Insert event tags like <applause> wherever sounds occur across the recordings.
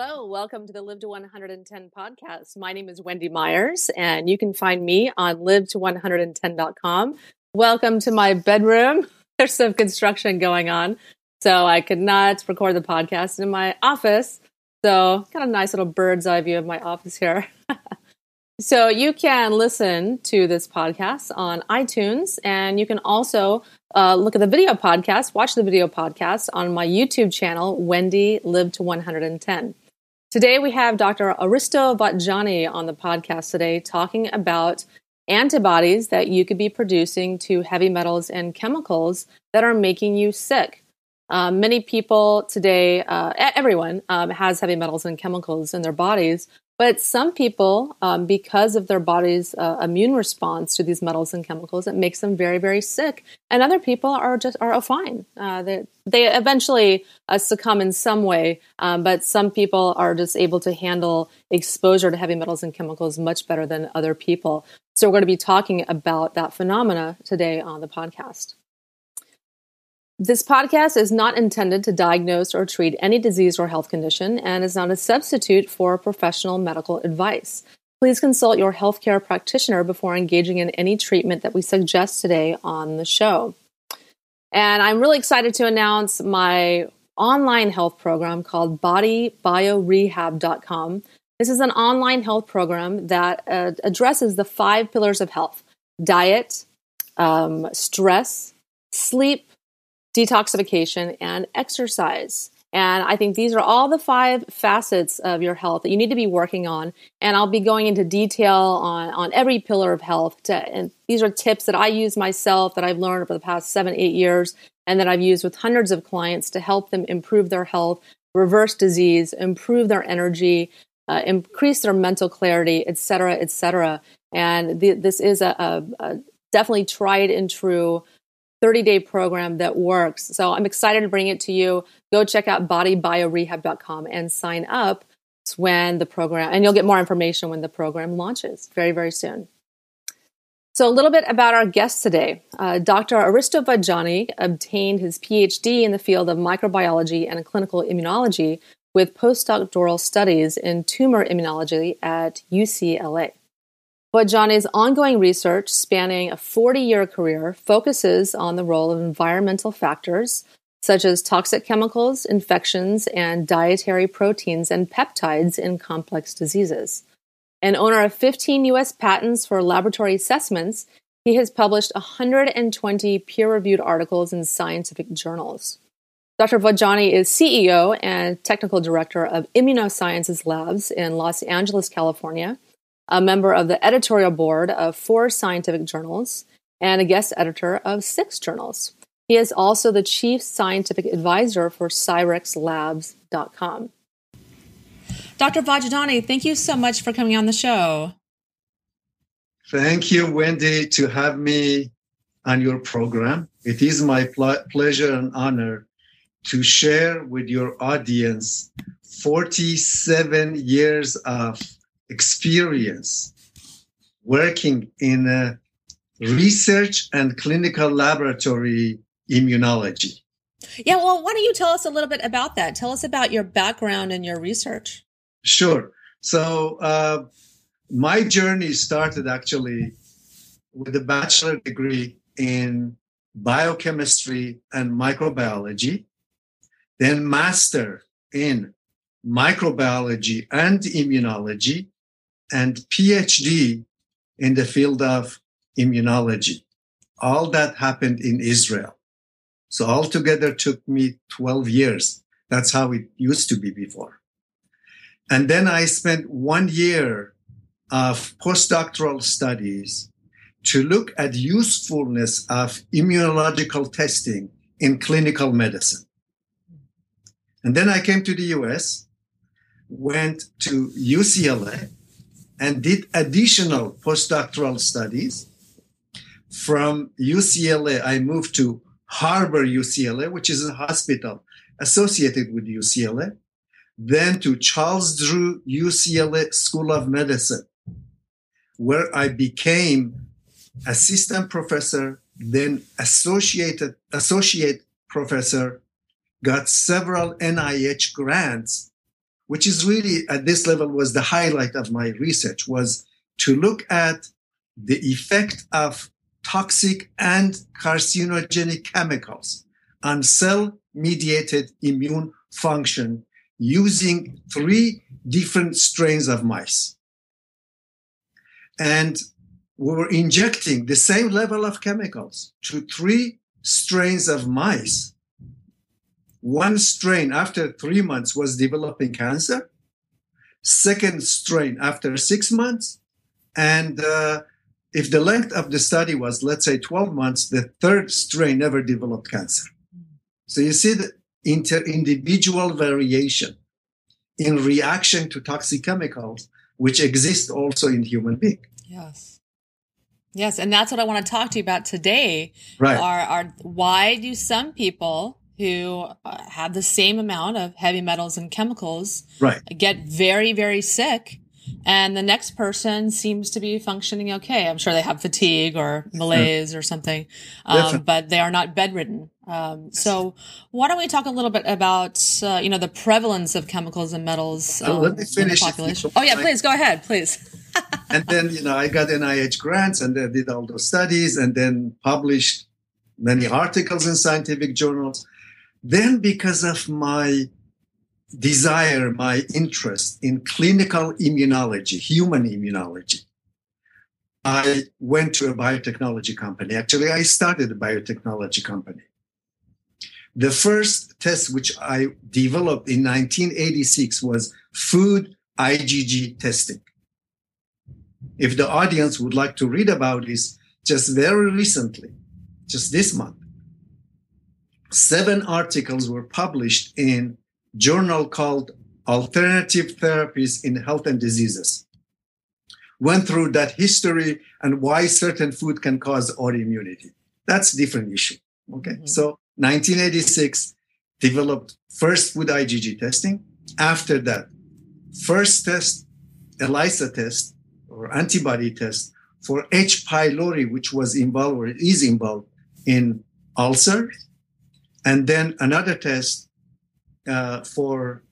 Hello, welcome to the Live to 110 podcast. My name is Wendy Myers, and you can find me on live to110.com. Welcome to my bedroom. <laughs> There's some construction going on, so I could not record the podcast in my office. So, got a nice little bird's eye view of my office here. <laughs> so, you can listen to this podcast on iTunes, and you can also uh, look at the video podcast, watch the video podcast on my YouTube channel, Wendy Live to 110. Today we have Dr. Aristo Vojdani on the podcast today talking about antibodies that you could be producing to heavy metals and chemicals that are making you sick. Um, many people today, uh, everyone um, has heavy metals and chemicals in their bodies, but some people, um, because of their body's uh, immune response to these metals and chemicals, it makes them very, very sick. And other people are just are fine. Uh, they, they eventually uh, succumb in some way, um, but some people are just able to handle exposure to heavy metals and chemicals much better than other people. So we're going to be talking about that phenomena today on the podcast. This podcast is not intended to diagnose or treat any disease or health condition and is not a substitute for professional medical advice. Please consult your healthcare practitioner before engaging in any treatment that we suggest today on the show. And I'm really excited to announce my online health program called bodybiorehab.com. This is an online health program that uh, addresses the five pillars of health diet, um, stress, sleep, detoxification, and exercise. And I think these are all the five facets of your health that you need to be working on. And I'll be going into detail on, on every pillar of health. To, and these are tips that I use myself that I've learned over the past seven, eight years, and that I've used with hundreds of clients to help them improve their health, reverse disease, improve their energy, uh, increase their mental clarity, et cetera, et cetera. And the, this is a, a, a definitely tried and true 30 day program that works. So I'm excited to bring it to you. Go check out bodybiorehab.com and sign up when the program, and you'll get more information when the program launches very, very soon. So, a little bit about our guest today. Uh, Dr. Aristo Vojdani obtained his PhD in the field of microbiology and clinical immunology with postdoctoral studies in tumor immunology at UCLA. Vojdani's ongoing research, spanning a 40 year career, focuses on the role of environmental factors such as toxic chemicals, infections, and dietary proteins and peptides in complex diseases. An owner of 15 U.S. patents for laboratory assessments, he has published 120 peer reviewed articles in scientific journals. Dr. Vachjani is CEO and technical director of Immunosciences Labs in Los Angeles, California a member of the editorial board of four scientific journals, and a guest editor of six journals. He is also the chief scientific advisor for CyrexLabs.com. Dr. Vojdani, thank you so much for coming on the show. Thank you, Wendy, to have me on your program. It is my pl- pleasure and honor to share with your audience 47 years of experience working in a research and clinical laboratory immunology. Yeah, well, why don't you tell us a little bit about that? Tell us about your background and your research. Sure. So, uh, my journey started actually with a bachelor degree in biochemistry and microbiology, then master in microbiology and immunology, and PhD in the field of immunology. All that happened in Israel. So altogether took me 12 years. That's how it used to be before. And then I spent one year of postdoctoral studies to look at usefulness of immunological testing in clinical medicine. And then I came to the US, went to UCLA, and did additional postdoctoral studies. From UCLA, I moved to Harbor UCLA, which is a hospital associated with UCLA, then to Charles Drew UCLA School of Medicine, where I became assistant professor, then associated associate professor, got several NIH grants which is really at this level was the highlight of my research was to look at the effect of toxic and carcinogenic chemicals on cell mediated immune function using three different strains of mice. And we were injecting the same level of chemicals to three strains of mice. One strain after three months was developing cancer. Second strain after six months. And uh, if the length of the study was, let's say, 12 months, the third strain never developed cancer. So you see the inter individual variation in reaction to toxic chemicals, which exist also in human being. Yes. Yes, and that's what I want to talk to you about today. Right. Are, are why do some people who uh, have the same amount of heavy metals and chemicals right. get very very sick and the next person seems to be functioning okay. I'm sure they have fatigue or malaise or something, um, but they are not bedridden. Um, so why don't we talk a little bit about uh, you know the prevalence of chemicals and metals um, let me finish in the population? Oh yeah, please go ahead, please. <laughs> and then you know I got NIH grants and I did all those studies and then published many articles in scientific journals. Then because of my desire, my interest in clinical immunology, human immunology, I went to a biotechnology company. Actually, I started a biotechnology company. The first test which I developed in 1986 was food IgG testing. If the audience would like to read about this, just very recently, just this month, seven articles were published in journal called Alternative Therapies in Health and Diseases. Went through that history and why certain food can cause autoimmunity. That's different issue. Okay. Mm-hmm. So 1986 developed first food IgG testing. After that, first test, ELISA test or antibody test for H. pylori, which was involved or is involved in ulcer. And then another test uh, for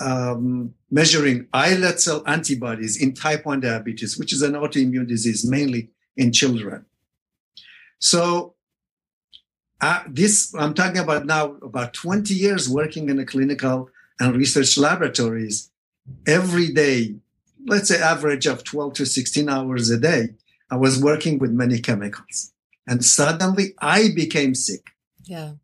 um, measuring islet cell antibodies in type 1 diabetes, which is an autoimmune disease mainly in children. So, uh, this I'm talking about now about 20 years working in the clinical and research laboratories. Every day, let's say average of 12 to 16 hours a day, I was working with many chemicals. And suddenly I became sick. Yeah.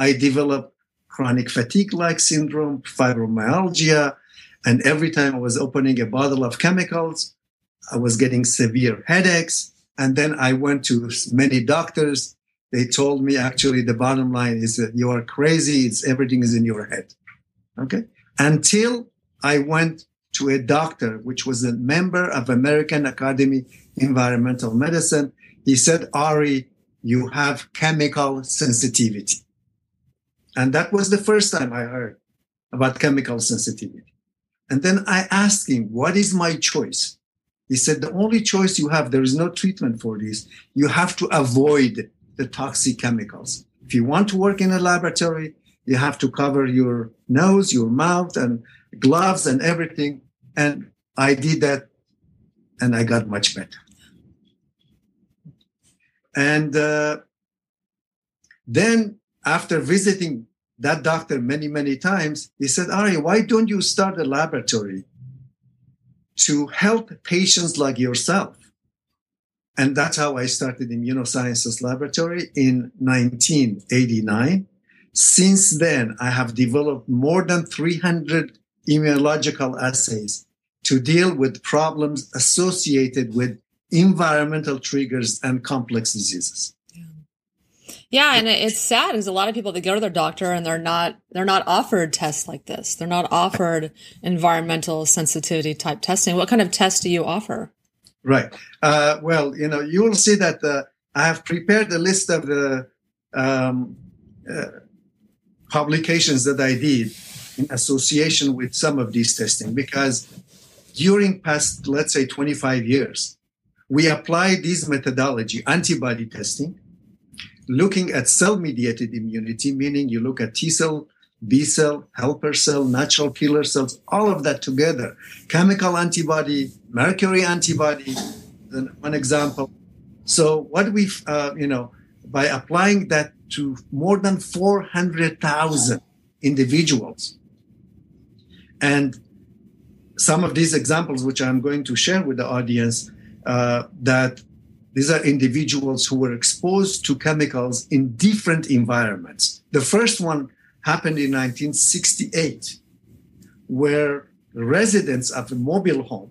I developed chronic fatigue like syndrome, fibromyalgia. And every time I was opening a bottle of chemicals, I was getting severe headaches. And then I went to many doctors. They told me actually the bottom line is that you are crazy. It's everything is in your head. Okay. Until I went to a doctor, which was a member of American Academy Environmental Medicine. He said, Ari, you have chemical sensitivity. And that was the first time I heard about chemical sensitivity. And then I asked him, what is my choice? He said, the only choice you have, there is no treatment for this. You have to avoid the toxic chemicals. If you want to work in a laboratory, you have to cover your nose, your mouth, and gloves and everything. And I did that and I got much better. And uh, then after visiting that doctor many, many times, he said, Ari, why don't you start a laboratory to help patients like yourself? And that's how I started Immunosciences Laboratory in 1989. Since then, I have developed more than 300 immunological assays to deal with problems associated with environmental triggers and complex diseases. Yeah, and it's sad because a lot of people they go to their doctor and they're not they're not offered tests like this. They're not offered environmental sensitivity type testing. What kind of tests do you offer? Right. Uh, well, you know, you will see that uh, I have prepared a list of the um, uh, publications that I did in association with some of these testing because during past, let's say, 25 years, we applied this methodology, antibody testing, looking at cell mediated immunity, meaning you look at T cell B cell, helper cell, natural killer cells, all of that together. Chemical antibody, mercury antibody, one example. So what we've, uh, you know, by applying that to more than 400,000 individuals, and some of these examples, which I'm going to share with the audience, uh, that these are individuals who were exposed to chemicals in different environments. The first one happened in 1968, where residents of a mobile home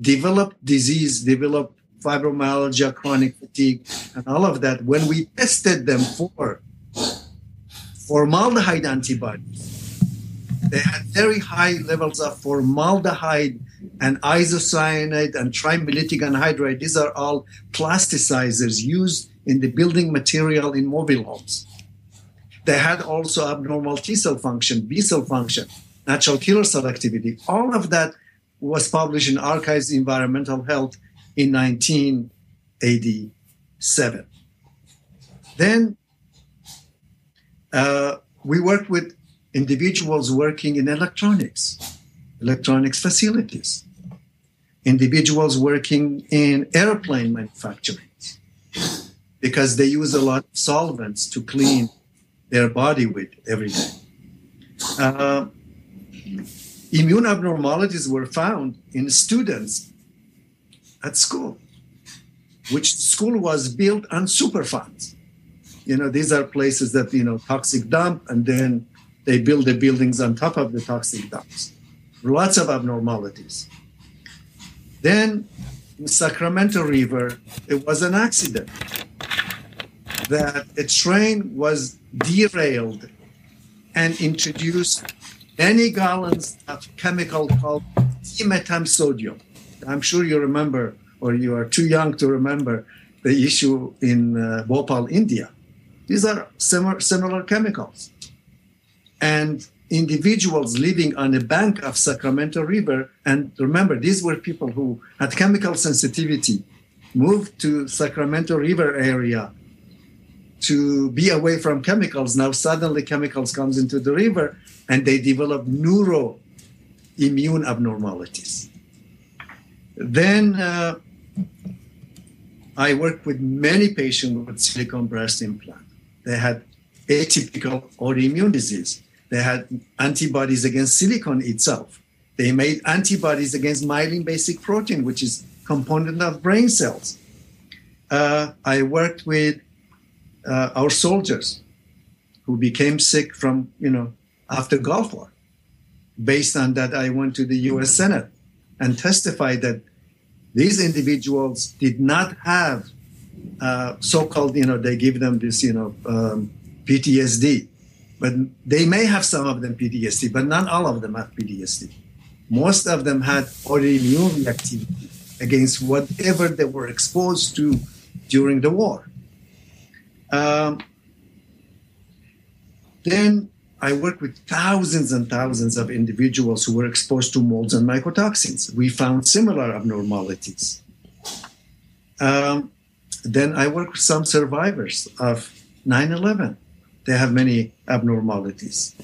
developed disease, developed fibromyalgia, chronic fatigue, and all of that. When we tested them for formaldehyde antibodies, they had very high levels of formaldehyde and isocyanate and trimellitic anhydride. These are all plasticizers used in the building material in mobile homes. They had also abnormal T cell function, B cell function, natural killer cell activity. All of that was published in Archives Environmental Health in 1987. Then uh, we worked with individuals working in electronics, electronics facilities, individuals working in airplane manufacturing, because they use a lot of solvents to clean their body with every day. Uh, immune abnormalities were found in students at school, which school was built on superfunds. You know, these are places that, you know, toxic dump and then they build the buildings on top of the toxic dumps. Lots of abnormalities. Then in Sacramento River, it was an accident that a train was derailed and introduced many gallons of chemical called dimethamsodium. I'm sure you remember, or you are too young to remember, the issue in uh, Bhopal, India. These are similar, similar chemicals and individuals living on the bank of Sacramento River. And remember, these were people who had chemical sensitivity, moved to Sacramento River area to be away from chemicals. Now suddenly chemicals comes into the river and they develop neuro immune abnormalities. Then uh, I worked with many patients with silicone breast implant. They had atypical autoimmune disease. They had antibodies against silicon itself. They made antibodies against myelin basic protein, which is component of brain cells. Uh, I worked with uh, our soldiers who became sick from, you know, after Gulf War. Based on that, I went to the U.S. Senate and testified that these individuals did not have uh, so-called, you know, they give them this, you know, um, PTSD but they may have some of them PTSD, but not all of them have PTSD. Most of them had autoimmune reactivity against whatever they were exposed to during the war. Um, then I worked with thousands and thousands of individuals who were exposed to molds and mycotoxins. We found similar abnormalities. Um, then I worked with some survivors of 9 11 they have many abnormalities.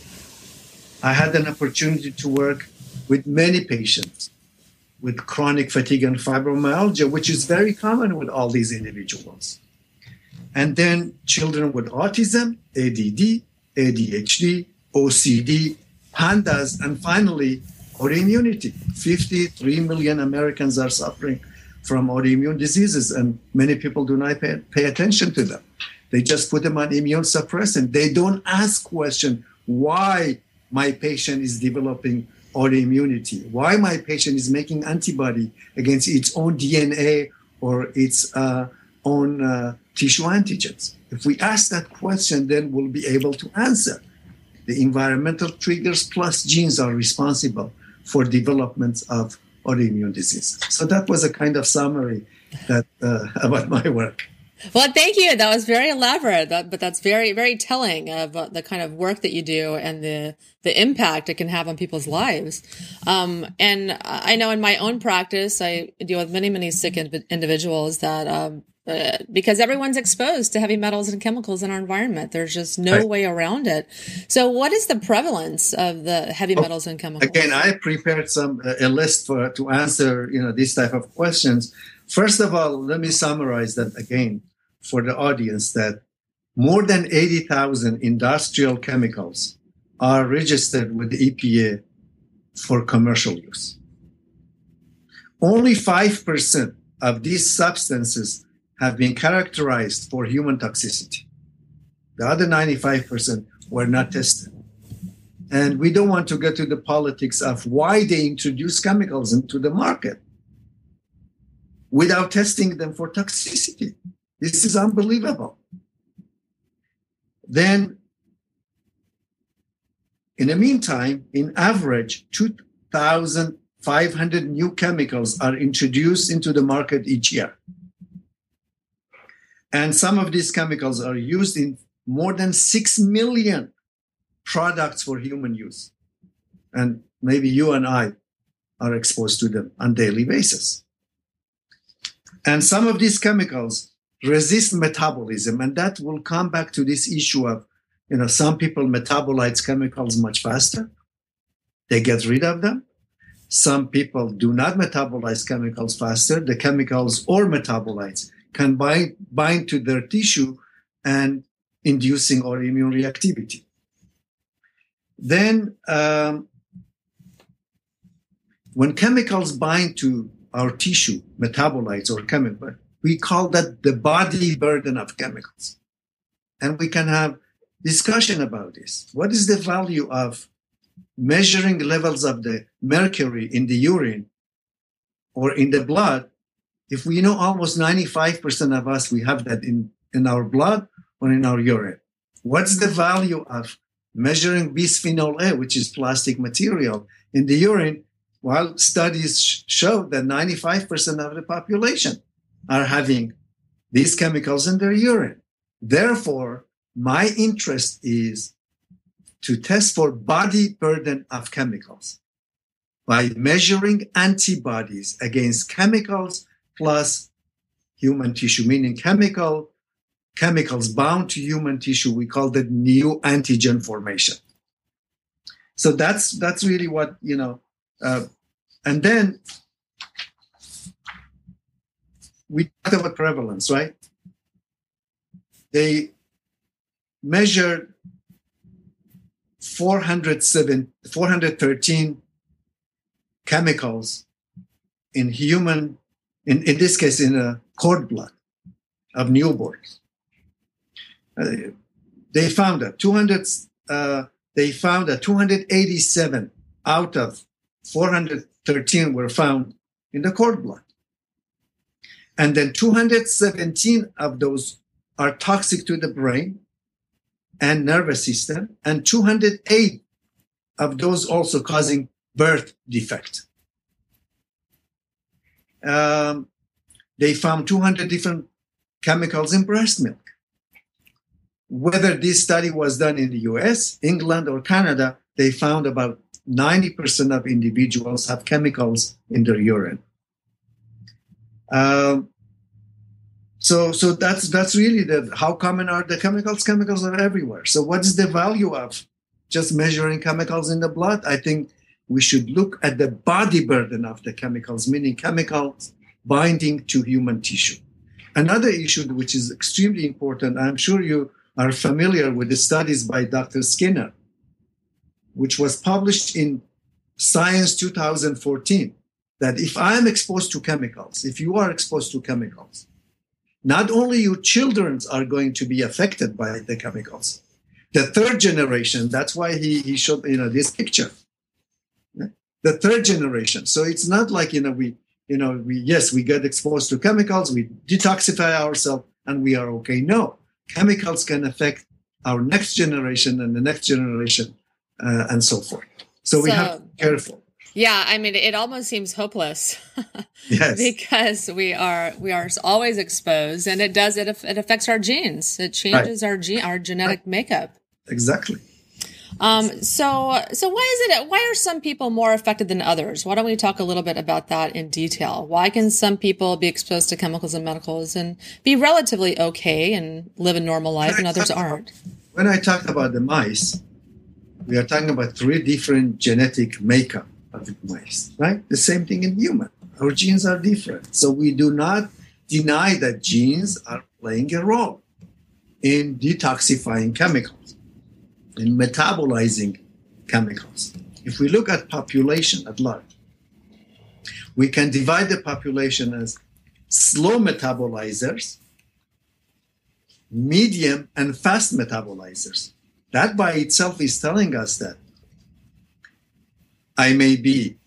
I had an opportunity to work with many patients with chronic fatigue and fibromyalgia, which is very common with all these individuals. And then children with autism, ADD, ADHD, OCD, PANDAS, and finally, autoimmunity. 53 million Americans are suffering from autoimmune diseases, and many people do not pay, pay attention to them. They just put them on immunosuppressant. They don't ask question why my patient is developing autoimmunity, why my patient is making antibody against its own DNA or its uh, own uh, tissue antigens. If we ask that question, then we'll be able to answer. The environmental triggers plus genes are responsible for development of autoimmune disease. So that was a kind of summary that uh, <laughs> about my work. Well, thank you. That was very elaborate, that, but that's very, very telling of uh, the kind of work that you do and the the impact it can have on people's lives. Um, and I know in my own practice, I deal with many, many sick individuals that um, uh, because everyone's exposed to heavy metals and chemicals in our environment. There's just no right. way around it. So, what is the prevalence of the heavy oh, metals and chemicals? Again, I prepared some uh, a list for to answer you know these type of questions. First of all, let me summarize that again for the audience that more than 80,000 industrial chemicals are registered with the EPA for commercial use. Only 5% of these substances have been characterized for human toxicity. The other 95% were not tested. And we don't want to get to the politics of why they introduce chemicals into the market without testing them for toxicity. This is unbelievable. Then, in the meantime, in average, 2,500 new chemicals are introduced into the market each year. And some of these chemicals are used in more than 6 million products for human use. And maybe you and I are exposed to them on daily basis. And some of these chemicals resist metabolism. And that will come back to this issue of, you know, some people metabolize chemicals much faster. They get rid of them. Some people do not metabolize chemicals faster. The chemicals or metabolites can bind, bind to their tissue and inducing autoimmune reactivity. Then, um, when chemicals bind to our tissue, metabolites or chemical, we call that the body burden of chemicals. And we can have discussion about this. What is the value of measuring levels of the mercury in the urine or in the blood if we know almost 95% of us we have that in, in our blood or in our urine what's the value of measuring bisphenol a which is plastic material in the urine while studies show that 95% of the population are having these chemicals in their urine. Therefore, my interest is to test for body burden of chemicals by measuring antibodies against chemicals plus human tissue, meaning chemical chemicals bound to human tissue. We call that new antigen formation. So that's that's really what you know. Uh, and then we talked about prevalence, right? They measured 407, 413 chemicals in human, in, in this case, in a cord blood of newborns. Uh, they found that 200, uh, they found that 287 out of 413 were found in the cord blood. And then 217 of those are toxic to the brain and nervous system, and 208 of those also causing birth defect. Um, they found 200 different chemicals in breast milk. Whether this study was done in the US, England, or Canada, they found about 90% of individuals have chemicals in their urine. Um, so, so that's that's really the how common are the chemicals? Chemicals are everywhere. So, what is the value of just measuring chemicals in the blood? I think we should look at the body burden of the chemicals, meaning chemicals binding to human tissue. Another issue which is extremely important, I'm sure you are familiar with the studies by Dr. Skinner, which was published in Science 2014 that if I am exposed to chemicals, if you are exposed to chemicals, not only your children are going to be affected by the chemicals, the third generation, that's why he, he showed, you know, this picture. The third generation. So it's not like, you know, we, you know, we, yes, we get exposed to chemicals, we detoxify ourselves and we are okay. No, chemicals can affect our next generation and the next generation uh, and so forth. So, so we have to be careful. Yeah, I mean, it almost seems hopeless. <laughs> yes. because we are we are always exposed, and it does it it affects our genes. It changes right. our gene our genetic right. makeup. Exactly. Um, so, so why is it? Why are some people more affected than others? Why don't we talk a little bit about that in detail? Why can some people be exposed to chemicals and medicals and be relatively okay and live a normal life, and others aren't? When I talk about the mice, we are talking about three different genetic makeup right? The same thing in human. Our genes are different, so we do not deny that genes are playing a role in detoxifying chemicals, in metabolizing chemicals. If we look at population at large, we can divide the population as slow metabolizers, medium and fast metabolizers. That by itself is telling us that I may be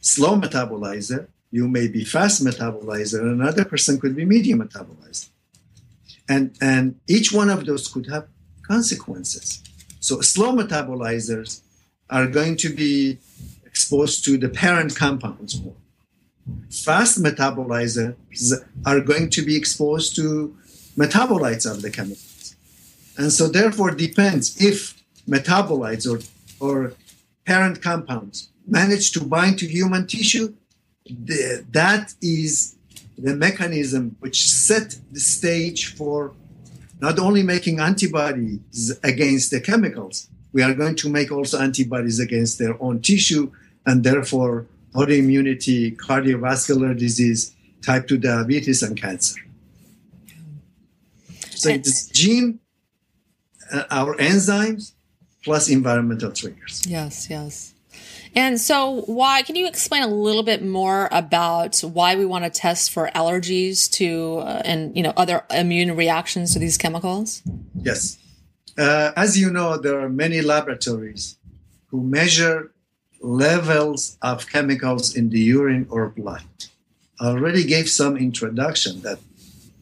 slow metabolizer, you may be fast metabolizer, and another person could be medium metabolizer. And, and each one of those could have consequences. So slow metabolizers are going to be exposed to the parent compounds more. Fast metabolizers are going to be exposed to metabolites of the chemicals. And so therefore depends if metabolites or, or parent compounds manage to bind to human tissue, the, that is the mechanism which set the stage for not only making antibodies against the chemicals, we are going to make also antibodies against their own tissue and therefore autoimmunity, cardiovascular disease, type 2 diabetes, and cancer. So it's gene, uh, our enzymes, plus environmental triggers. Yes, yes. And so, why can you explain a little bit more about why we want to test for allergies to uh, and you know other immune reactions to these chemicals? Yes, uh, as you know, there are many laboratories who measure levels of chemicals in the urine or blood. I already gave some introduction that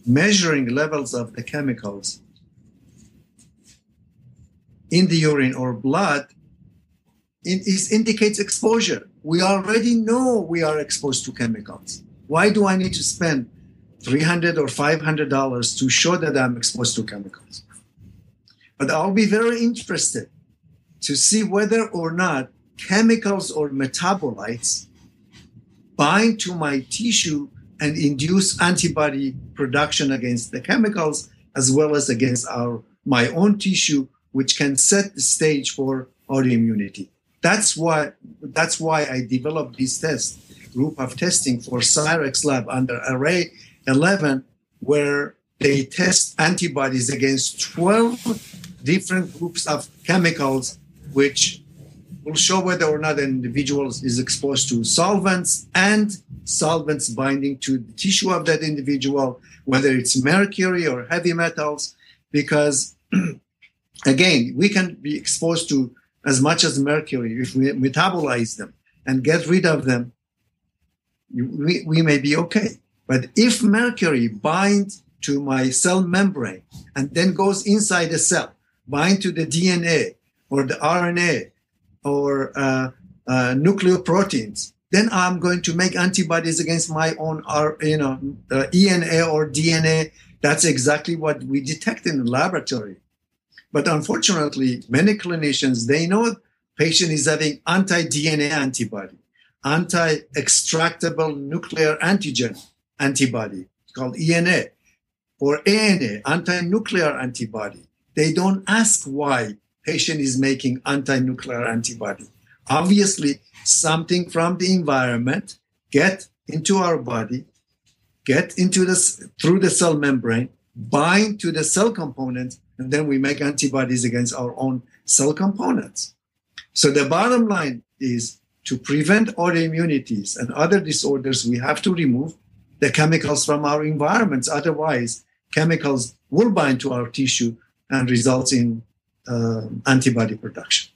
measuring levels of the chemicals in the urine or blood it indicates exposure. We already know we are exposed to chemicals. Why do I need to spend 300 or 500 dollars to show that I'm exposed to chemicals? But I'll be very interested to see whether or not chemicals or metabolites bind to my tissue and induce antibody production against the chemicals as well as against our my own tissue which can set the stage for autoimmunity that's why that's why I developed this test group of testing for Cyrex Lab under Array 11, where they test antibodies against 12 different groups of chemicals, which will show whether or not an individual is exposed to solvents and solvents binding to the tissue of that individual, whether it's mercury or heavy metals, because <clears throat> again, we can be exposed to as much as mercury, if we metabolize them and get rid of them, we, we may be okay. But if mercury binds to my cell membrane and then goes inside the cell, bind to the DNA or the RNA or uh, uh, nucleoproteins, then I'm going to make antibodies against my own, you know, uh, ENA or DNA. That's exactly what we detect in the laboratory. But unfortunately, many clinicians, they know patient is having anti-DNA antibody, anti-extractable nuclear antigen antibody called ENA or ANA, anti-nuclear antibody. They don't ask why patient is making anti-nuclear antibody. Obviously, something from the environment get into our body, get into this through the cell membrane, bind to the cell components, and then we make antibodies against our own cell components. So the bottom line is to prevent autoimmunities and other disorders, we have to remove the chemicals from our environments. Otherwise, chemicals will bind to our tissue and result in uh, antibody production.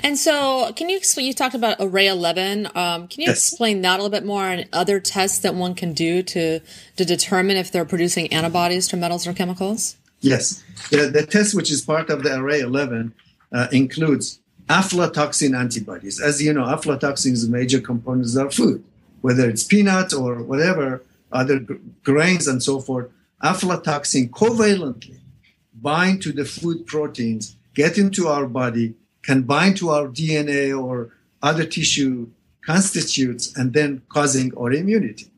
And so, can you explain? You talked about Array 11. Um, can you yes. explain that a little bit more and other tests that one can do to to determine if they're producing antibodies to metals or chemicals? Yes, the, the test which is part of the Array 11 uh, includes aflatoxin antibodies. As you know, aflatoxin is a major component of our food, whether it's peanut or whatever other g- grains and so forth. Aflatoxin covalently bind to the food proteins, get into our body, can bind to our DNA or other tissue constitutes and then causing autoimmunity.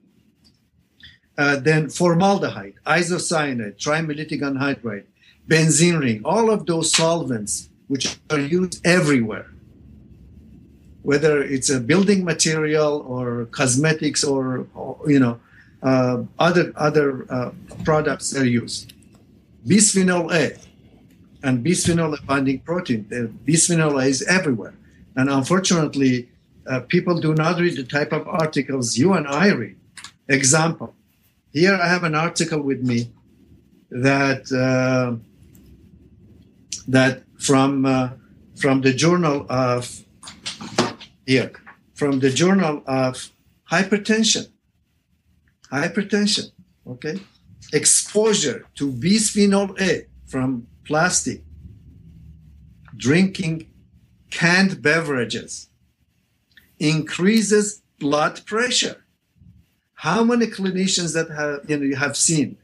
Uh, then formaldehyde, isocyanate, trimellitic anhydride, benzene ring, all of those solvents which are used everywhere, whether it's a building material or cosmetics or, or you know uh, other other uh, products are used. Bisphenol A and bisphenol A binding protein. The bisphenol A is everywhere, and unfortunately, uh, people do not read the type of articles you and I read. Example: Here I have an article with me that uh, that from uh, from the journal of here from the journal of hypertension. Hypertension okay? Exposure to bisphenol a from plastic drinking canned beverages increases blood pressure how many clinicians that have you know you have seen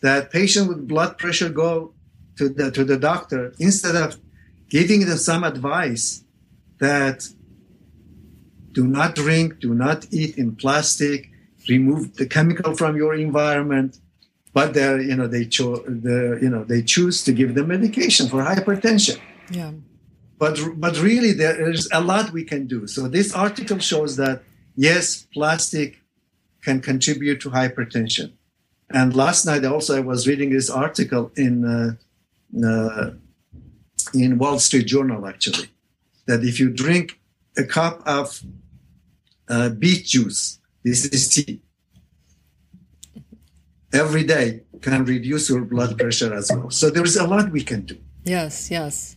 that patient with blood pressure go to the to the doctor instead of giving them some advice that do not drink, do not eat in plastic, remove the chemical from your environment, but they you know they cho- the you know they choose to give them medication for hypertension. Yeah. But but really there is a lot we can do. So this article shows that yes, plastic can contribute to hypertension. And last night also I was reading this article in uh, uh, in Wall Street Journal actually that if you drink a cup of uh, beet juice, this is tea, every day can reduce your blood pressure as well. So there is a lot we can do. Yes, yes.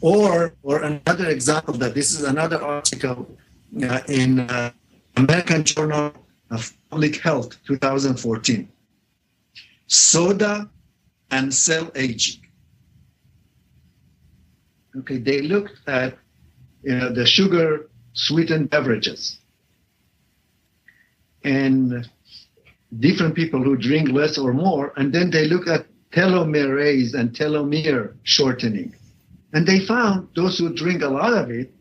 Or, or another example that this is another article uh, in uh, American Journal of Public Health, 2014. Soda and cell aging. Okay, they looked at you know the sugar sweetened beverages and different people who drink less or more, and then they look at telomerase and telomere shortening. And they found those who drink a lot of it,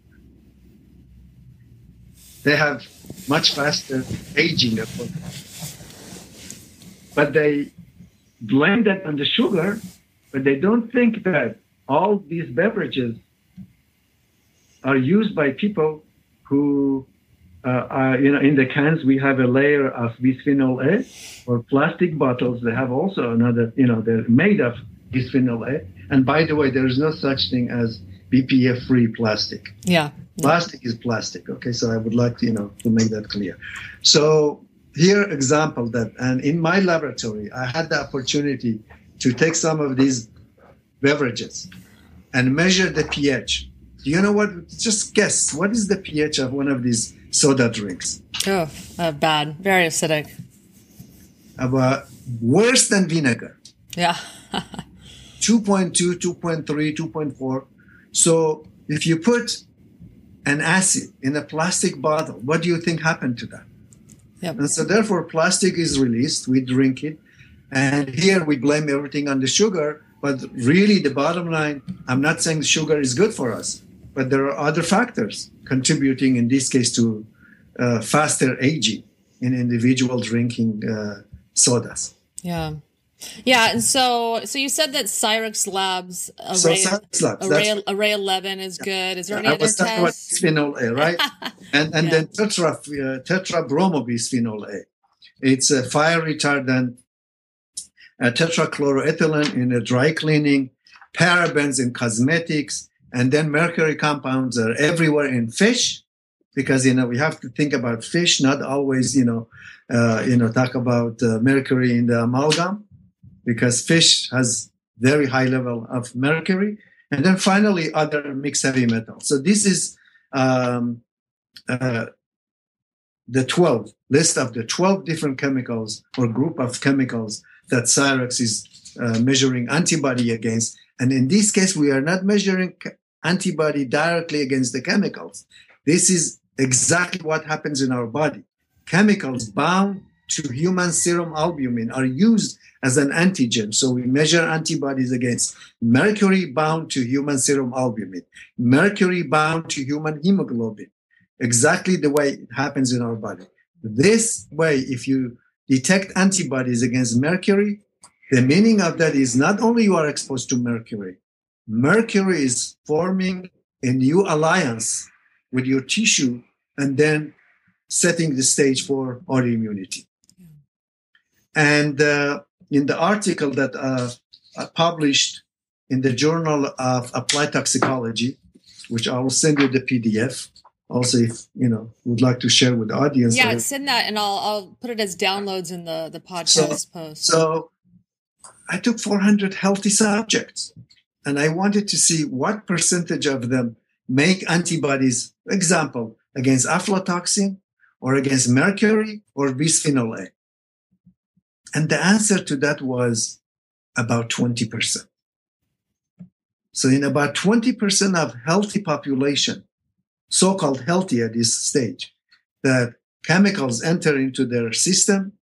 they have much faster aging. Of course. But they blame that on the sugar, but they don't think that all these beverages are used by people who, uh, are, you know, in the cans we have a layer of bisphenol A, or plastic bottles they have also another, you know, they're made of bisphenol A. And by the way, there is no such thing as BPA-free plastic. Yeah. Plastic is plastic. Okay, so I would like to, you know, to make that clear. So here, example that, and in my laboratory, I had the opportunity to take some of these beverages and measure the pH. Do you know what? Just guess. What is the pH of one of these soda drinks? Oh, uh, bad. Very acidic. About worse than vinegar. Yeah. <laughs> 2.2, 2.3, 2.4. So if you put an acid in a plastic bottle, what do you think happened to that? Yep. And so therefore plastic is released, we drink it. And here we blame everything on the sugar, but really the bottom line, I'm not saying sugar is good for us, but there are other factors contributing in this case to uh, faster aging in individual drinking uh, sodas. Yeah. Yeah, and so so you said that Cyrex Labs array, So Cyrex Labs, array, array eleven is good. Is there any I other was talking about tests? bisphenol A, right? <laughs> and and Yeah. then tetra uh, tetrabromobisphenol A. It's a fire retardant, uh, tetrachloroethylene in a dry cleaning, parabens in cosmetics, and then mercury compounds are everywhere in fish, because you know we have to think about fish, not always you know uh, you know talk about uh, mercury in the amalgam, because fish has very high level of mercury, and then finally other mixed heavy metals. So this is um, uh, the 12 list of the 12 different chemicals or group of chemicals that Cyrex is uh, measuring antibody against. And in this case, we are not measuring antibody directly against the chemicals. This is exactly what happens in our body. Chemicals bound to human serum albumin are used as an antigen. So we measure antibodies against mercury bound to human serum albumin, mercury bound to human hemoglobin, exactly the way it happens in our body. This way, if you detect antibodies against mercury, the meaning of that is not only you are exposed to mercury, mercury is forming a new alliance with your tissue and then setting the stage for autoimmunity. And uh, in the article that uh, I published in the Journal of Applied Toxicology, which I will send you the PDF. Also, if you know would like to share with the audience. Yeah, send that, and I'll I'll put it as downloads in the the podcast so, post. So, I took 400 healthy subjects, and I wanted to see what percentage of them make antibodies. Example against aflatoxin, or against mercury, or bisphenol A. And the answer to that was about 20%. So in about 20% of healthy population, so-called healthy at this stage, that chemicals enter into their system,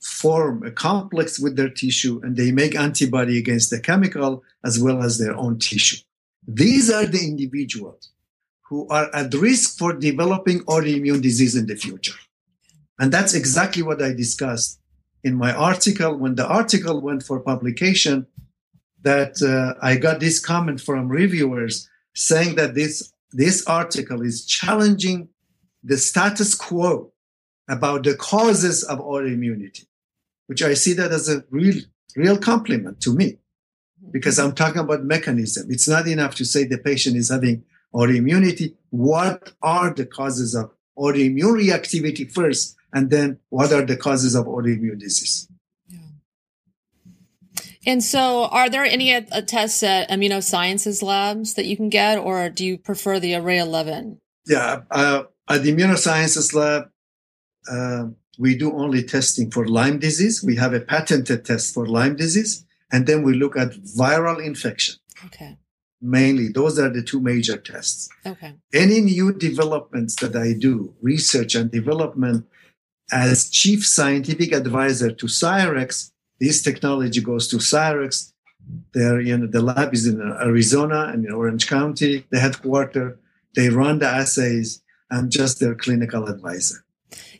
form a complex with their tissue, and they make antibody against the chemical as well as their own tissue. These are the individuals who are at risk for developing autoimmune disease in the future. And that's exactly what I discussed in my article when the article went for publication that uh, i got this comment from reviewers saying that this this article is challenging the status quo about the causes of autoimmunity which i see that as a real real compliment to me. Because i'm talking about mechanism. It's not enough to say the patient is having autoimmunity what are the causes of autoimmune reactivity first and then what are the causes of autoimmune disease. Yeah. And so, are there any uh, tests at immunosciences labs that you can get, or do you prefer the Array 11? Yeah, uh, at the immunosciences lab, uh, we do only testing for Lyme disease. We have a patented test for Lyme disease, and then we look at viral infection. Okay. Mainly, those are the two major tests. Okay. Any new developments that I do, research and development, as chief scientific advisor to Cyrex, this technology goes to Cyrex. There, you know, the lab is in Arizona and in Orange County, the headquarters. They run the assays. I'm just their clinical advisor.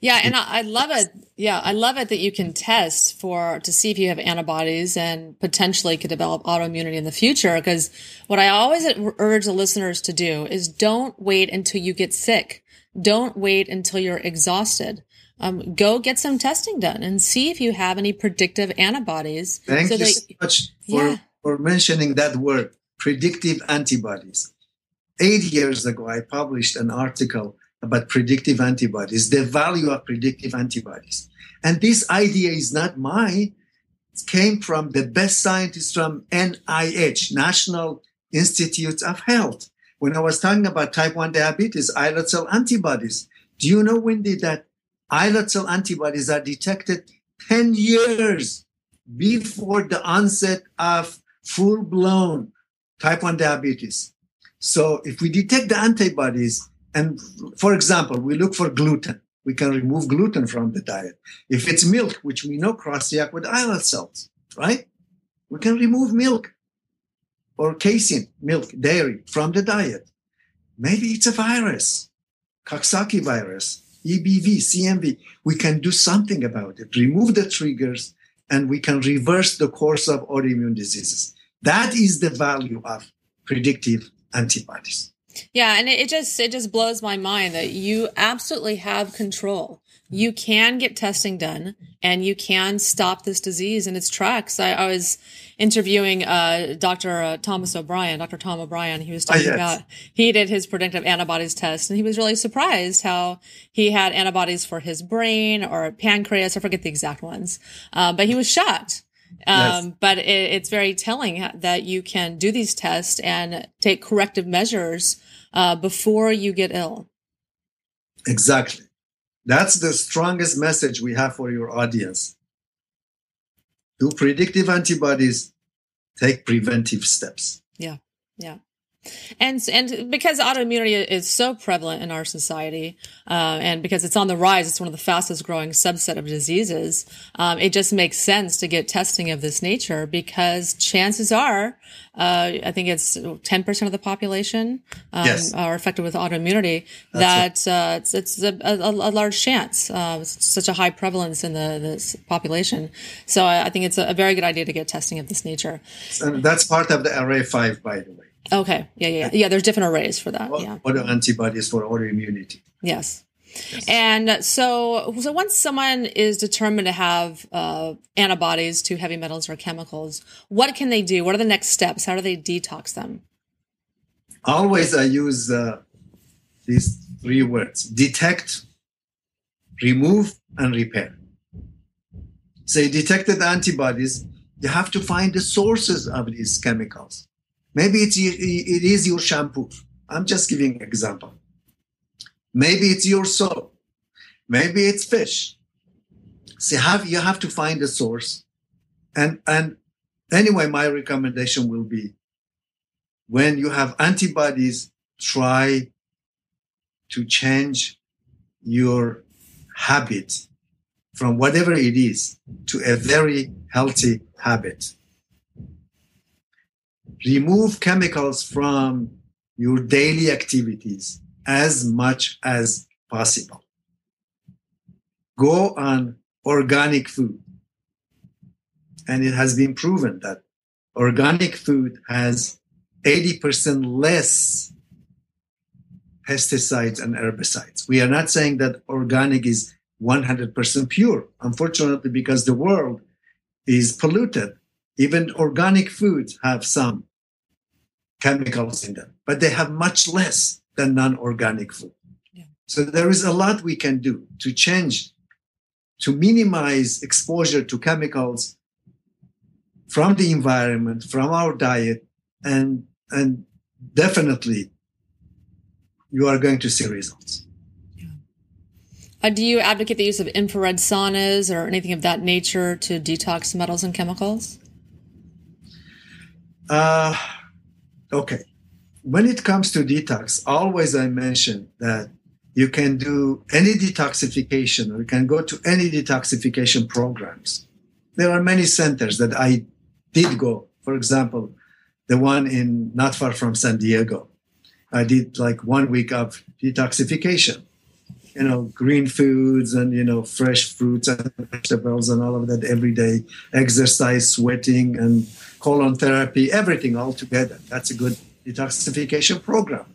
Yeah, and I, I, love it. Yeah, I love it that you can test for to see if you have antibodies and potentially could develop autoimmunity in the future. Because what I always urge the listeners to do is don't wait until you get sick. Don't wait until you're exhausted um, go get some testing done and see if you have any predictive antibodies. Thank so you that, so much for, yeah. for mentioning that word, predictive antibodies. Eight years ago, I published an article about predictive antibodies, the value of predictive antibodies. And this idea is not mine. It came from the best scientists from NIH, National Institutes of Health. When I was talking about type 1 diabetes, islet cell antibodies, do you know when did that islet cell antibodies are detected 10 years before the onset of full blown type 1 diabetes. So if we detect the antibodies, and for example, we look for gluten, we can remove gluten from the diet. If it's milk, which we know cross react with islet cells, right? We can remove milk or casein, milk, dairy from the diet. Maybe it's a virus, Coxsackie virus. EBV, CMV, we can do something about it, remove the triggers, and we can reverse the course of autoimmune diseases. That is the value of predictive antibodies. Yeah, and it just it just blows my mind that you absolutely have control you can get testing done and you can stop this disease in its tracks. I, I was interviewing uh, Dr. Uh, Thomas O'Brien, Dr. Tom O'Brien. He was talking oh, yes. about he did his predictive antibodies test, and he was really surprised how he had antibodies for his brain or pancreas. I forget the exact ones, uh, but he was shocked. Um, yes. But it, it's very telling that you can do these tests and take corrective measures uh, before you get ill. Exactly. That's the strongest message we have for your audience. Do predictive antibodies, take preventive steps. Yeah. Yeah. And and because autoimmunity is so prevalent in our society, uh, and because it's on the rise, it's one of the fastest growing subset of diseases. Um, it just makes sense to get testing of this nature because chances are, uh, I think it's ten percent of the population um, Yes. are affected with autoimmunity. That's that uh, it's it's a, a, a large chance. Uh, such a high prevalence in the this population. So I, I think it's a, a very good idea to get testing of this nature. And that's part of the array five, by the way. Okay. Yeah, yeah, yeah. There's different arrays for that. What Yeah. what are antibodies for autoimmunity? Yes. And so, so once someone is determined to have uh, antibodies to heavy metals or chemicals, what can they do? What are the next steps? How do they detox them? Always I use uh, these three words detect, remove, and repair. Say detected antibodies, you have to find the sources of these chemicals. Maybe it's it is your shampoo. I'm just giving an example. Maybe it's your soap. Maybe it's fish. You have you have to find the source. And and anyway, my recommendation will be when you have antibodies, try to change your habit from whatever it is to a very healthy habit. Remove chemicals from your daily activities as much as possible. Go on organic food. And it has been proven that organic food has 80% less pesticides and herbicides. We are not saying that organic is 100% pure. Unfortunately, because the world is polluted, even organic foods have some chemicals in them, but they have much less than non-organic food. Yeah. So there is a lot we can do to change, to minimize exposure to chemicals from the environment, from our diet, and and definitely you are going to see results. Uh, do you advocate the use of infrared saunas or anything of that nature to detox metals and chemicals? Uh, okay. When it comes to detox, always I mention that you can do any detoxification or you can go to any detoxification programs. There are many centers that I did go. For example, the one in not far from San Diego. I did like one week of detoxification. You know, green foods and you know, fresh fruits and vegetables and all of that every day, exercise, sweating, and colon therapy, everything all together. That's a good detoxification program.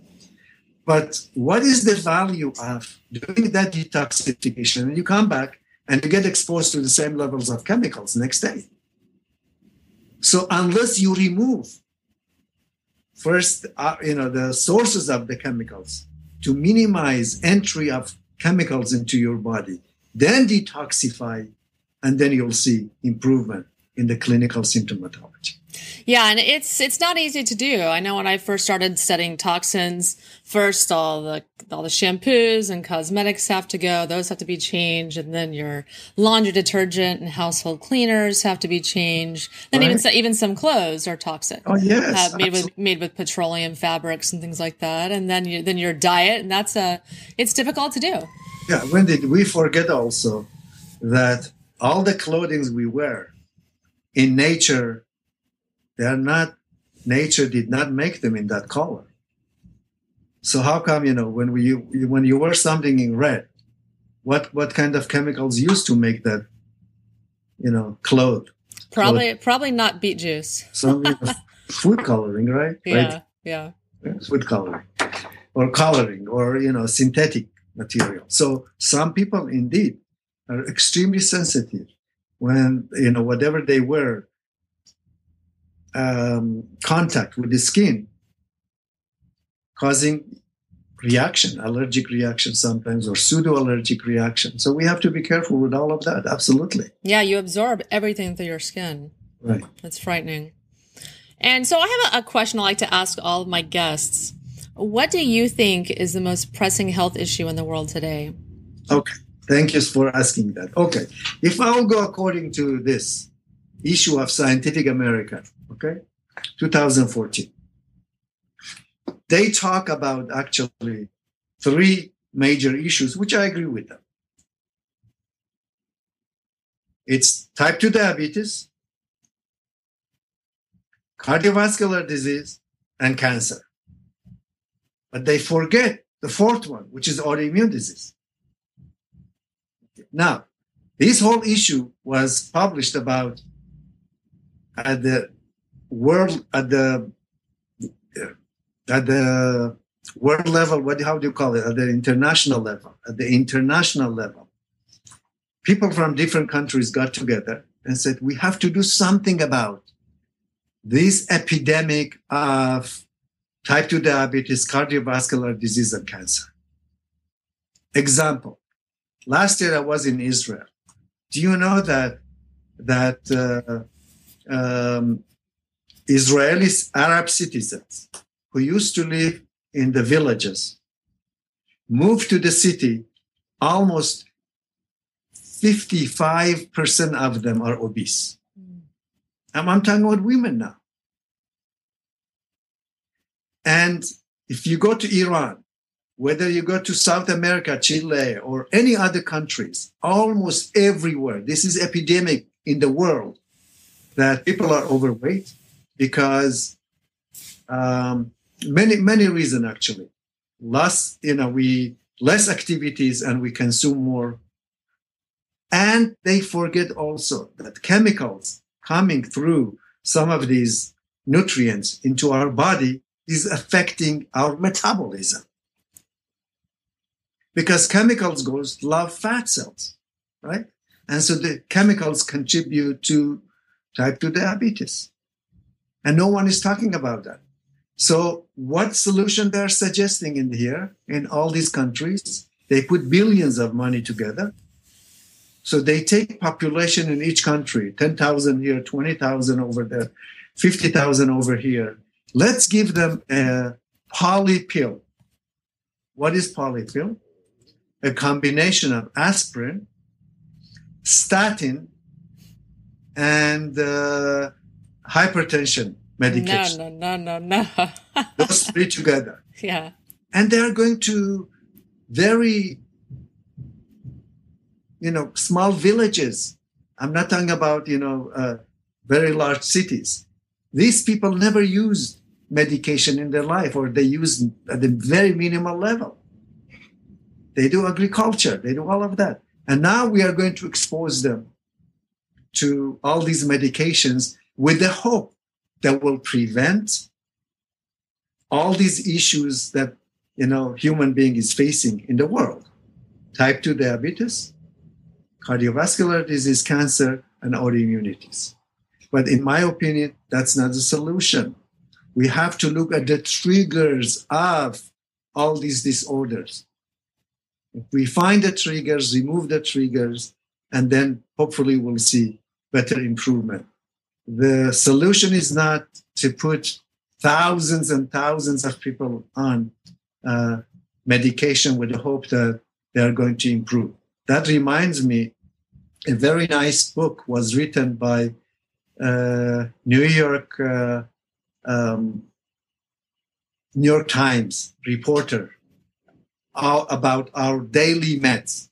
But what is the value of doing that detoxification? And you come back and you get exposed to the same levels of chemicals next day. So unless you remove first, uh, you know, the sources of the chemicals to minimize entry of chemicals into your body, then detoxify, and then you'll see improvement in the clinical symptomatology. Yeah, and it's it's not easy to do. I know when I first started studying toxins, first all the all the shampoos and cosmetics have to go; those have to be changed, and then your laundry detergent and household cleaners have to be changed. Then even Right. so, even some clothes are toxic. Oh yes, uh, made with made with petroleum fabrics and things like that, and then you, then your diet, and that's a it's difficult to do. Yeah, when did we forget also that all the clothings we wear in nature, they are not nature did not make them in that color. So how come you know when we when you wear something in red, what what kind of chemicals used to make that you know cloth? Probably probably not beet juice. <laughs> Some food coloring, right? Yeah, Right? yeah. Yeah, food coloring or coloring or you know synthetic material so some people indeed are extremely sensitive when you know whatever they wear um, contact with the skin causing reaction allergic reaction sometimes or pseudo allergic reaction so we have to be careful with all of that absolutely Yeah, you absorb everything through your skin. right That's frightening. And so I have a, a question I like to ask all of my guests. What do you think is the most pressing health issue in the world today? Okay, thank you for asking that. Okay, if I'll go according to this issue of Scientific American, okay, 2014, they talk about actually three major issues, which I agree with them. It's type 2 diabetes, cardiovascular disease, and cancer. But they forget the fourth one, which is autoimmune disease. Now, this whole issue was published about at the world at the at the world level. What how do you call it? At the international level. At the international level, people from different countries got together and said, "We have to do something about this epidemic of type 2 diabetes, cardiovascular disease, and cancer. Example. Last year I was in Israel. Do you know that that uh, um, Israeli Arab citizens who used to live in the villages moved to the city? Almost 55% of them are obese. Hmm. And I'm talking about women now. And if you go to Iran, whether you go to South America, Chile, or any other countries, almost everywhere, this is epidemic in the world that people are overweight because um, many many reasons actually. Less, you know, we less activities and we consume more. And they forget also that chemicals coming through some of these nutrients into our body is affecting our metabolism. Because chemicals goes love fat cells, right? And so the chemicals contribute to type 2 diabetes. And no one is talking about that. So what solution they're suggesting in here in all these countries? They put billions of money together. So they take population in each country, 10,000 here, 20,000 over there, 50,000 over here, Let's give them a poly pill. What is poly pill? A combination of aspirin, statin, and uh, hypertension medication. No, no, no, no, no. <laughs> Those three together. Yeah. And they are going to very, you know, small villages. I'm not talking about, you know, uh, very large cities. These people never used medication in their life or they use at the very minimal level. They do agriculture, they do all of that. And now we are going to expose them to all these medications with the hope that will prevent all these issues that you know human being is facing in the world type 2 diabetes cardiovascular disease cancer and autoimmunities but in my opinion that's not the solution we have to look at the triggers of all these disorders. If we find the triggers, remove the triggers, and then hopefully we'll see better improvement. The solution is not to put thousands and thousands of people on uh, medication with the hope that they are going to improve. That reminds me, a very nice book was written by uh, New York uh, um, New York Times reporter about our daily meds,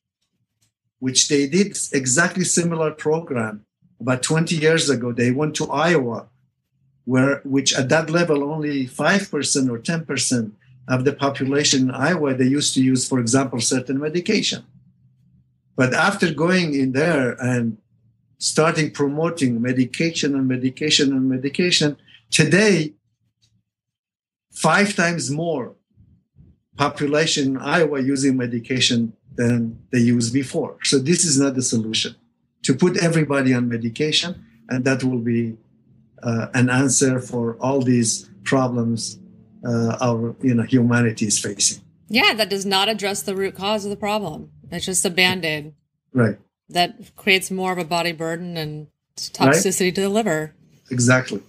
which they did exactly similar program about 20 years ago. They went to Iowa, where which at that level only five percent or 10 percent of the population in Iowa they used to use, for example, certain medication. But after going in there and starting promoting medication and medication and medication, Today, five times more population in Iowa using medication than they used before. So this is not the solution. To put everybody on medication, and that will be uh, an answer for all these problems uh, our you know humanity is facing. Yeah, that does not address the root cause of the problem. It's just a band aid. Right. That creates more of a body burden and toxicity right? to the liver. Exactly.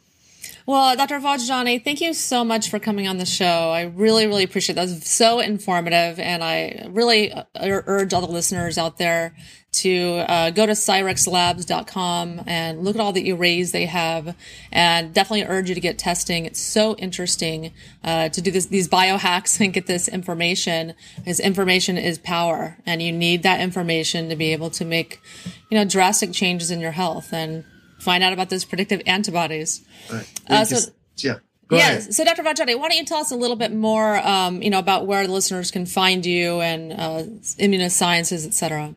Well, Dr. Vojdani, thank you so much for coming on the show. I really, really appreciate that. That was so informative. And I really uh, urge all the listeners out there to uh, go to cyrexlabs.com and look at all the arrays they have and definitely urge you to get testing. It's so interesting uh, to do this, these biohacks <laughs> and get this information because information is power and you need that information to be able to make, you know, drastic changes in your health and find out about those predictive antibodies. Right. Uh, so, yeah. Go yeah. Ahead. So, Dr. Vojdani, why don't you tell us a little bit more, um, you know, about where the listeners can find you and uh, immunosciences, et cetera?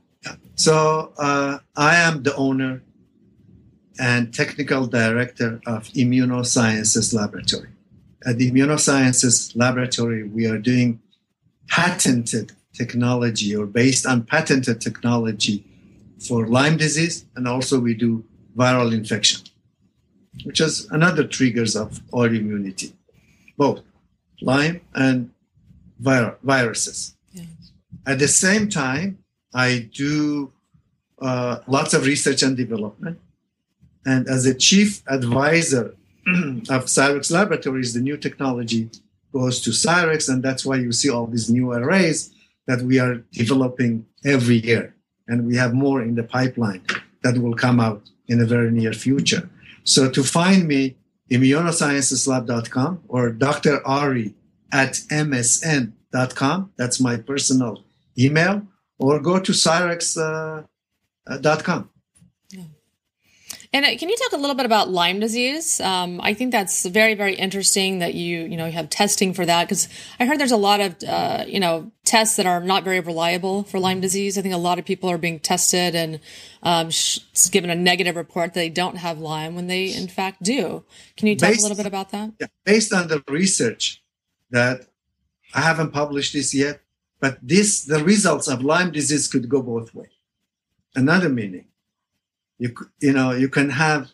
So, uh, I am the owner and technical director of Immunosciences Laboratory. At the Immunosciences Laboratory, we are doing patented technology or based on patented technology for Lyme disease, and also we do viral infection which is another triggers of autoimmunity, both Lyme and vir- viruses. Yeah. At the same time, I do uh, lots of research and development. And as a chief advisor <clears throat> of Cyrex Laboratories, the new technology goes to Cyrex, and that's why you see all these new arrays that we are developing every year. And we have more in the pipeline that will come out in the very near future. So to find me, immunoscienceslab.com or Dr. Ari at msn.com. That's my personal email. Or go to cyrex.com. Uh, and uh, can you talk a little bit about Lyme disease? Um, I think that's very, very interesting that you, you know, you have testing for that because I heard there's a lot of, uh, you know, tests that are not very reliable for Lyme disease. I think a lot of people are being tested and um, sh- given a negative report that they don't have Lyme when they in fact do. Can you talk based, a little bit about that? Yeah, based on the research that I haven't published this yet, but this the results of Lyme disease could go both ways. Another meaning you, you know, you can have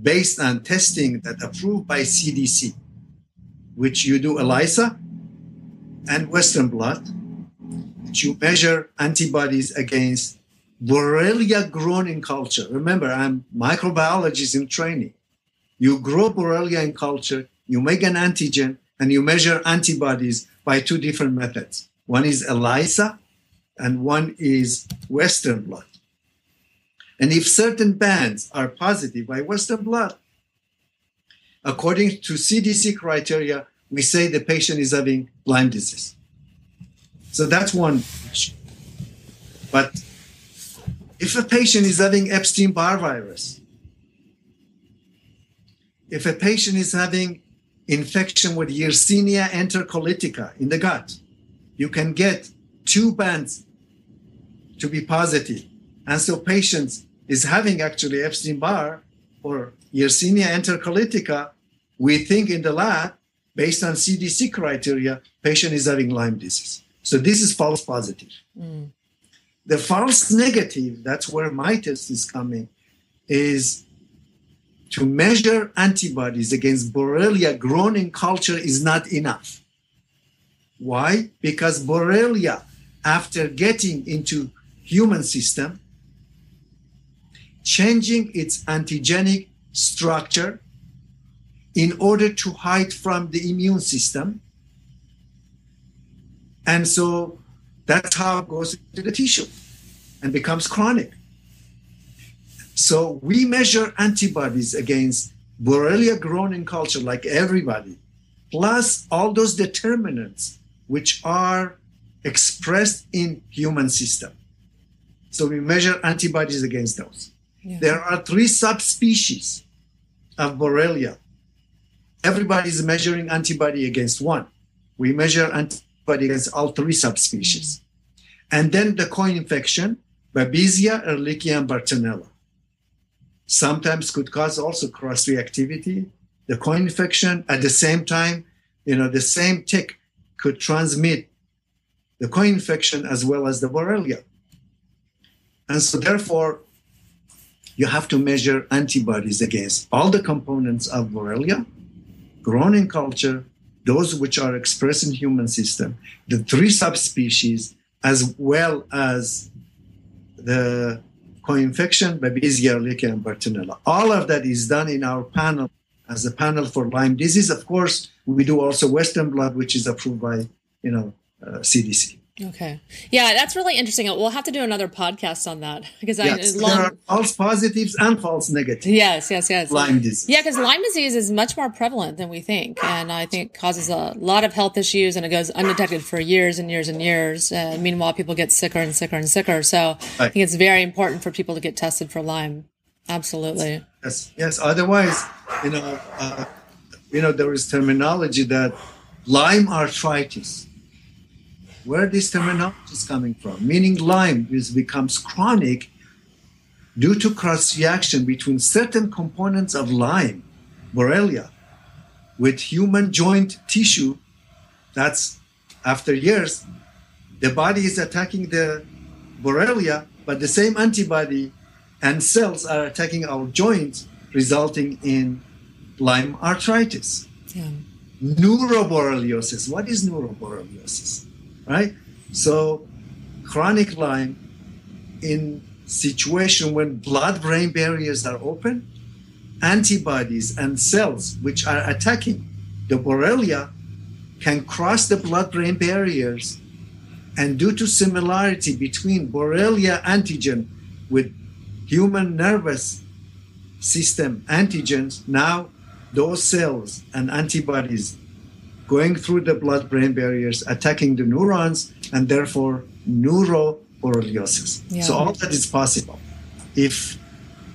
based on testing that approved by CDC, which you do ELISA and Western blot, which you measure antibodies against Borrelia grown in culture. Remember, I'm microbiologist in training. You grow Borrelia in culture, you make an antigen, and you measure antibodies by two different methods. One is ELISA, and one is Western blot. And if certain bands are positive by Western blot, according to CDC criteria, we say the patient is having Lyme disease. So that's one. But if a patient is having Epstein Barr virus, if a patient is having infection with Yersinia enterocolitica in the gut, you can get two bands to be positive. And so patients is having actually Epstein-Barr or Yersinia enterocolitica, we think in the lab, based on CDC criteria, patient is having Lyme disease. So this is false positive. Mm. The false negative, that's where my test is coming, is to measure antibodies against Borrelia grown in culture is not enough. Why? Because Borrelia, after getting into human system, changing its antigenic structure in order to hide from the immune system. And so that's how it goes into the tissue and becomes chronic. So we measure antibodies against Borrelia grown in culture, like everybody, plus all those determinants which are expressed in human system. So we measure antibodies against those. Yeah. There are three subspecies of Borrelia. Everybody is measuring antibody against one. We measure antibody against all three subspecies. Mm-hmm. And then the co-infection, Babesia, Ehrlichia, and Bartonella. Sometimes could cause also cross-reactivity. The co-infection at the same time, you know, the same tick could transmit the co-infection as well as the Borrelia. And so therefore, you have to measure antibodies against all the components of Borrelia, grown in culture, those which are expressed in human system, the three subspecies, as well as the co-infection, Babesia, Ehrlichia, and Bartonella. All of that is done in our panel as a panel for Lyme disease. Of course, we do also Western blot, which is approved by, you know, uh, CDC. Okay. Yeah, that's really interesting. We'll have to do another podcast on that because yes, I long, there are false positives and false negatives. Yes, yes, yes. Lyme disease. Yeah, because Lyme disease is much more prevalent than we think, and I think causes a lot of health issues, and it goes undetected for years and years and years. Uh, meanwhile, people get sicker and sicker and sicker. So right. I think it's very important for people to get tested for Lyme. Absolutely. Yes, yes. Otherwise, you know, uh, you know, there is terminology that Lyme arthritis where this terminology is coming from, meaning Lyme is, becomes chronic due to cross reaction between certain components of Lyme, Borrelia, with human joint tissue. That's after years, the body is attacking the Borrelia, but the same antibody and cells are attacking our joints, resulting in Lyme arthritis. Yeah. Neuroborreliosis. What is neuroborreliosis? right? So chronic Lyme in situation when blood-brain barriers are open, antibodies and cells which are attacking the Borrelia can cross the blood-brain barriers and due to similarity between Borrelia antigen with human nervous system antigens, now those cells and antibodies going through the blood brain barriers, attacking the neurons, and therefore neuroborreliosis. Yeah. So, all that is possible if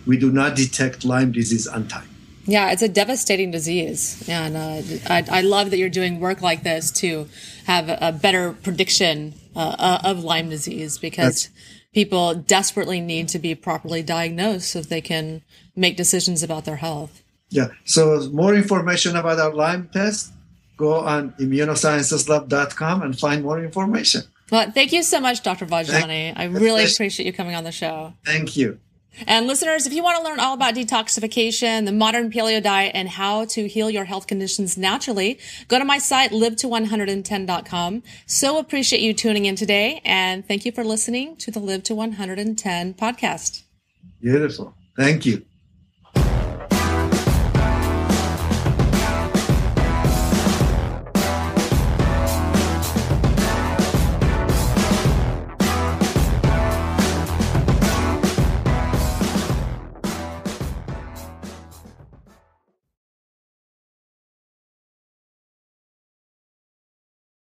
we do not detect Lyme disease on time. Yeah, it's a devastating disease. And uh, I, I, love that you're doing work like this to have a better prediction uh, uh, of Lyme disease because That's- people desperately need to be properly diagnosed so that they can make decisions about their health. Yeah. So, more information about our Lyme test, go on immunoscienceslab.com and find more information. Well, thank you so much, Dr. Vojdani. I really appreciate you coming on the show. Thank you. And listeners, if you want to learn all about detoxification, the modern paleo diet, and how to heal your health conditions naturally, go to my site, live to 110.com. So appreciate you tuning in today. And thank you for listening to the Live to 110 podcast. Beautiful. Thank you.